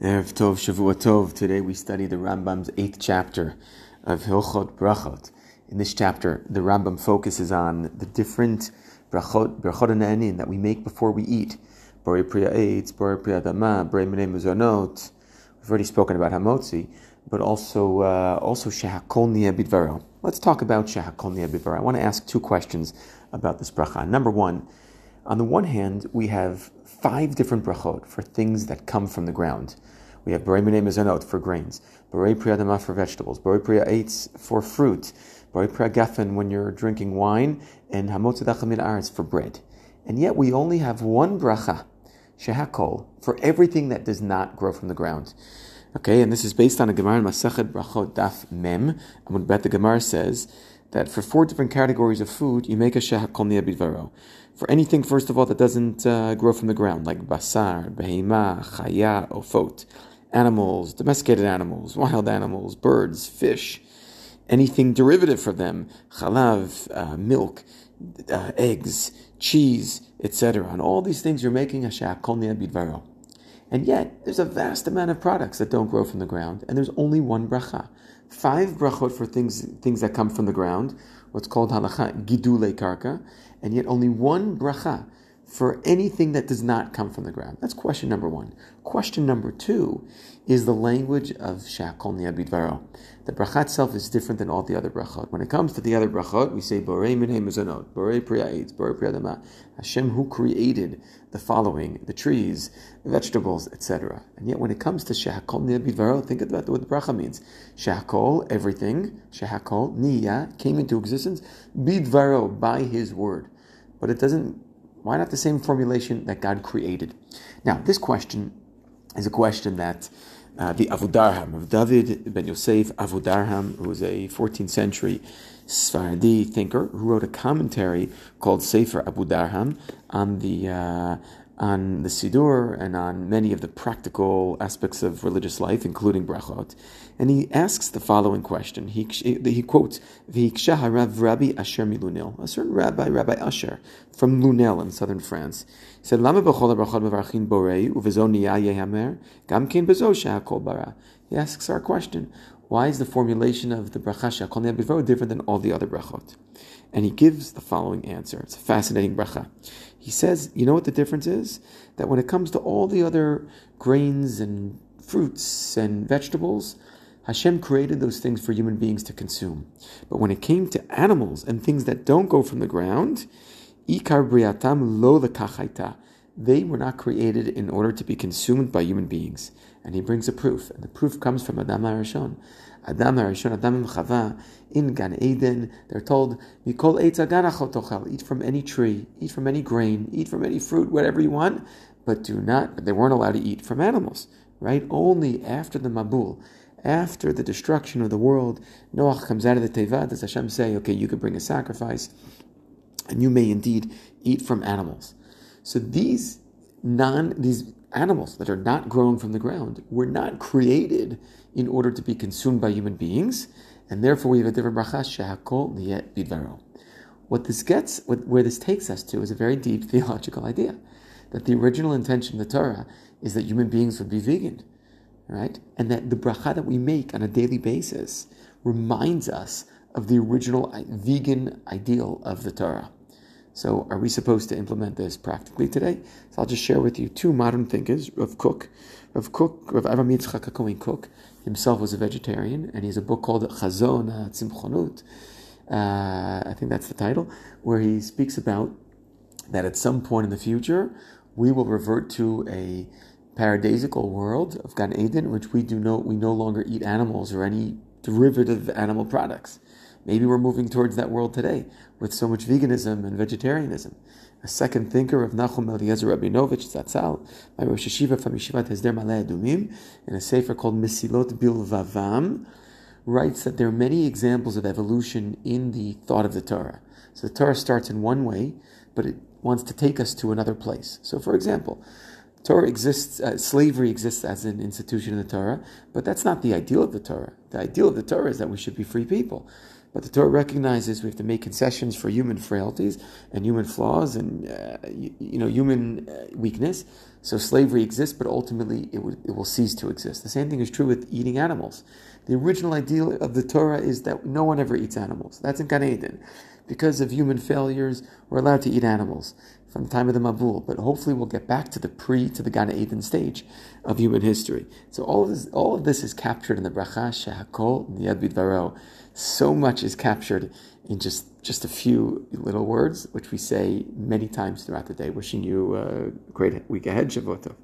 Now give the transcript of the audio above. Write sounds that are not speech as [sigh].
Erev Tov, Shavua Tov. Today we study the Rambam's eighth chapter of Hilchot Brachot. In this chapter, the Rambam focuses on the different brachot, brachot and that we make before we eat. Borei Priya Eitz, Borei Priya Dama, Borei Minei Mezonot. We've already spoken about Hamotzi, but also uh, also Shehakol Bidvaro. Let's talk about Shehakol Bidvaro. I want to ask two questions about this bracha. Number one, on the one hand, we have five different brachot for things that come from the ground. We have Borei Minei Mezonot for grains, Borei Priyadama for vegetables, Borei Priya Eitz for fruit, Borei Priya Gefen when you're drinking wine, and Hamotzadach Min Aretz for bread. And yet we only have one bracha, Shehakol, for everything that does not grow from the ground. Okay, and this is based on a Gemara in Masachet Brachot Daf Mem. Going to the Gemara says that for four different categories of food, you make a Shehakol Niabidvaro for anything, first of all, that doesn't uh, grow from the ground, like basar, behema, chaya, ofot, animals, domesticated animals, wild animals, birds, fish, anything derivative from them, chalav, uh, milk, uh, eggs, cheese, etc. And all these things you're making a shakol bidvaro. And yet, there's a vast amount of products that don't grow from the ground, and there's only one bracha. Five brachot for things, things that come from the ground, what's called halacha gidule karka, and yet only one bracha for anything that does not come from the ground. That's question number one. Question number two is the language of Shakol Niabidvaro. The bracha itself is different than all the other brachot. When it comes to the other brachot, we say Borei Minei Mezonot, Borei Priya'etz, Borei Priyadama. Hashem who created the following, the trees, the vegetables, etc. And yet when it comes to Shakol Niabidvaro, think about what the bracha means. Shakol, everything, Shakol, Niya, came into existence, Bidvaro, by his word. But it doesn't why not the same formulation that God created? Now, this question is a question that uh, the Avudarham of David ben Yosef Avudarham, who was a 14th century Sfaradi thinker, who wrote a commentary called Sefer Avudarham on the uh, on the Siddur and on many of the practical aspects of religious life, including brachot. And he asks the following question. He, he quotes, Rav Rabbi Asher milunel, a certain rabbi, Rabbi Asher, from Lunel in southern France. He said, Lama b'chol brachot mevarchin borei, uvezo yehamer, gam kein bezo bara. He asks our question, why is the formulation of the bracha shehakol bivro different than all the other brachot? And he gives the following answer. It's a fascinating bracha. He says, you know what the difference is? That when it comes to all the other grains and fruits and vegetables, Hashem created those things for human beings to consume. But when it came to animals and things that don't go from the ground, ikar briatam lo they were not created in order to be consumed by human beings. And he brings a proof, and the proof comes from Adam HaRishon. Adam HaRishon, Adam and Chava, in Gan Eden, they're told, Mikol eitz eat from any tree, eat from any grain, eat from any fruit, whatever you want, but do not, but they weren't allowed to eat from animals, right? Only after the Mabul, after the destruction of the world, Noach comes out of the Teva, does Hashem say, okay, you could bring a sacrifice, and you may indeed eat from animals. So these non, these animals that are not grown from the ground were not created in order to be consumed by human beings, and therefore we have a different bracha, shehakol niyet bidvaro. What this gets, where this takes us to, is a very deep [laughs] theological idea that the original intention of the Torah is that human beings would be vegan, right? And that the bracha that we make on a daily basis reminds us of the original uh, vegan ideal of the Torah. So, are we supposed to implement this practically today? So, I'll just share with you two modern thinkers Rav Kook. Rav Kook, Rav Avram Yitzchak Kook, himself was a vegetarian, and he has a book called Chazon Tzimchonut. Uh, I think that's the title, where he speaks about that at some point in the future, we will revert to a paradisical world of Gan Eden, in which we do no, we no longer eat animals or any derivative animal products. Maybe we're moving towards that world today with so much veganism and vegetarianism. A second thinker of Nachum Eliezer Rabinovich Zatzal, by Rosh Hashiva from Yeshivat Hesder Ma'ale Adumim, in a sefer called Mesilot Bilvavam, writes that there are many examples of evolution in the thought of the Torah. So the Torah starts in one way, but it wants to take us to another place. So, for example, Torah exists, uh, slavery exists as an institution in the Torah, but that's not the ideal of the Torah. The ideal of the Torah is that we should be free people. But the Torah recognizes we have to make concessions for human frailties and human flaws and uh, you, you, know human uh, weakness. So slavery exists, but ultimately it, it will cease to exist. The same thing is true with eating animals. The original ideal of the Torah is that no one ever eats animals. That's in Gan Eden. Because of human failures, we're allowed to eat animals from the time of the Mabul, but hopefully we'll get back to the pre to the Gan Eden stage of human history. So all of this, all of this is captured in the Bracha Shehakol Niyad Bidvaro. So much is captured in just just a few little words, which we say many times throughout the day. Wishing you a great week ahead, Shavua Tov.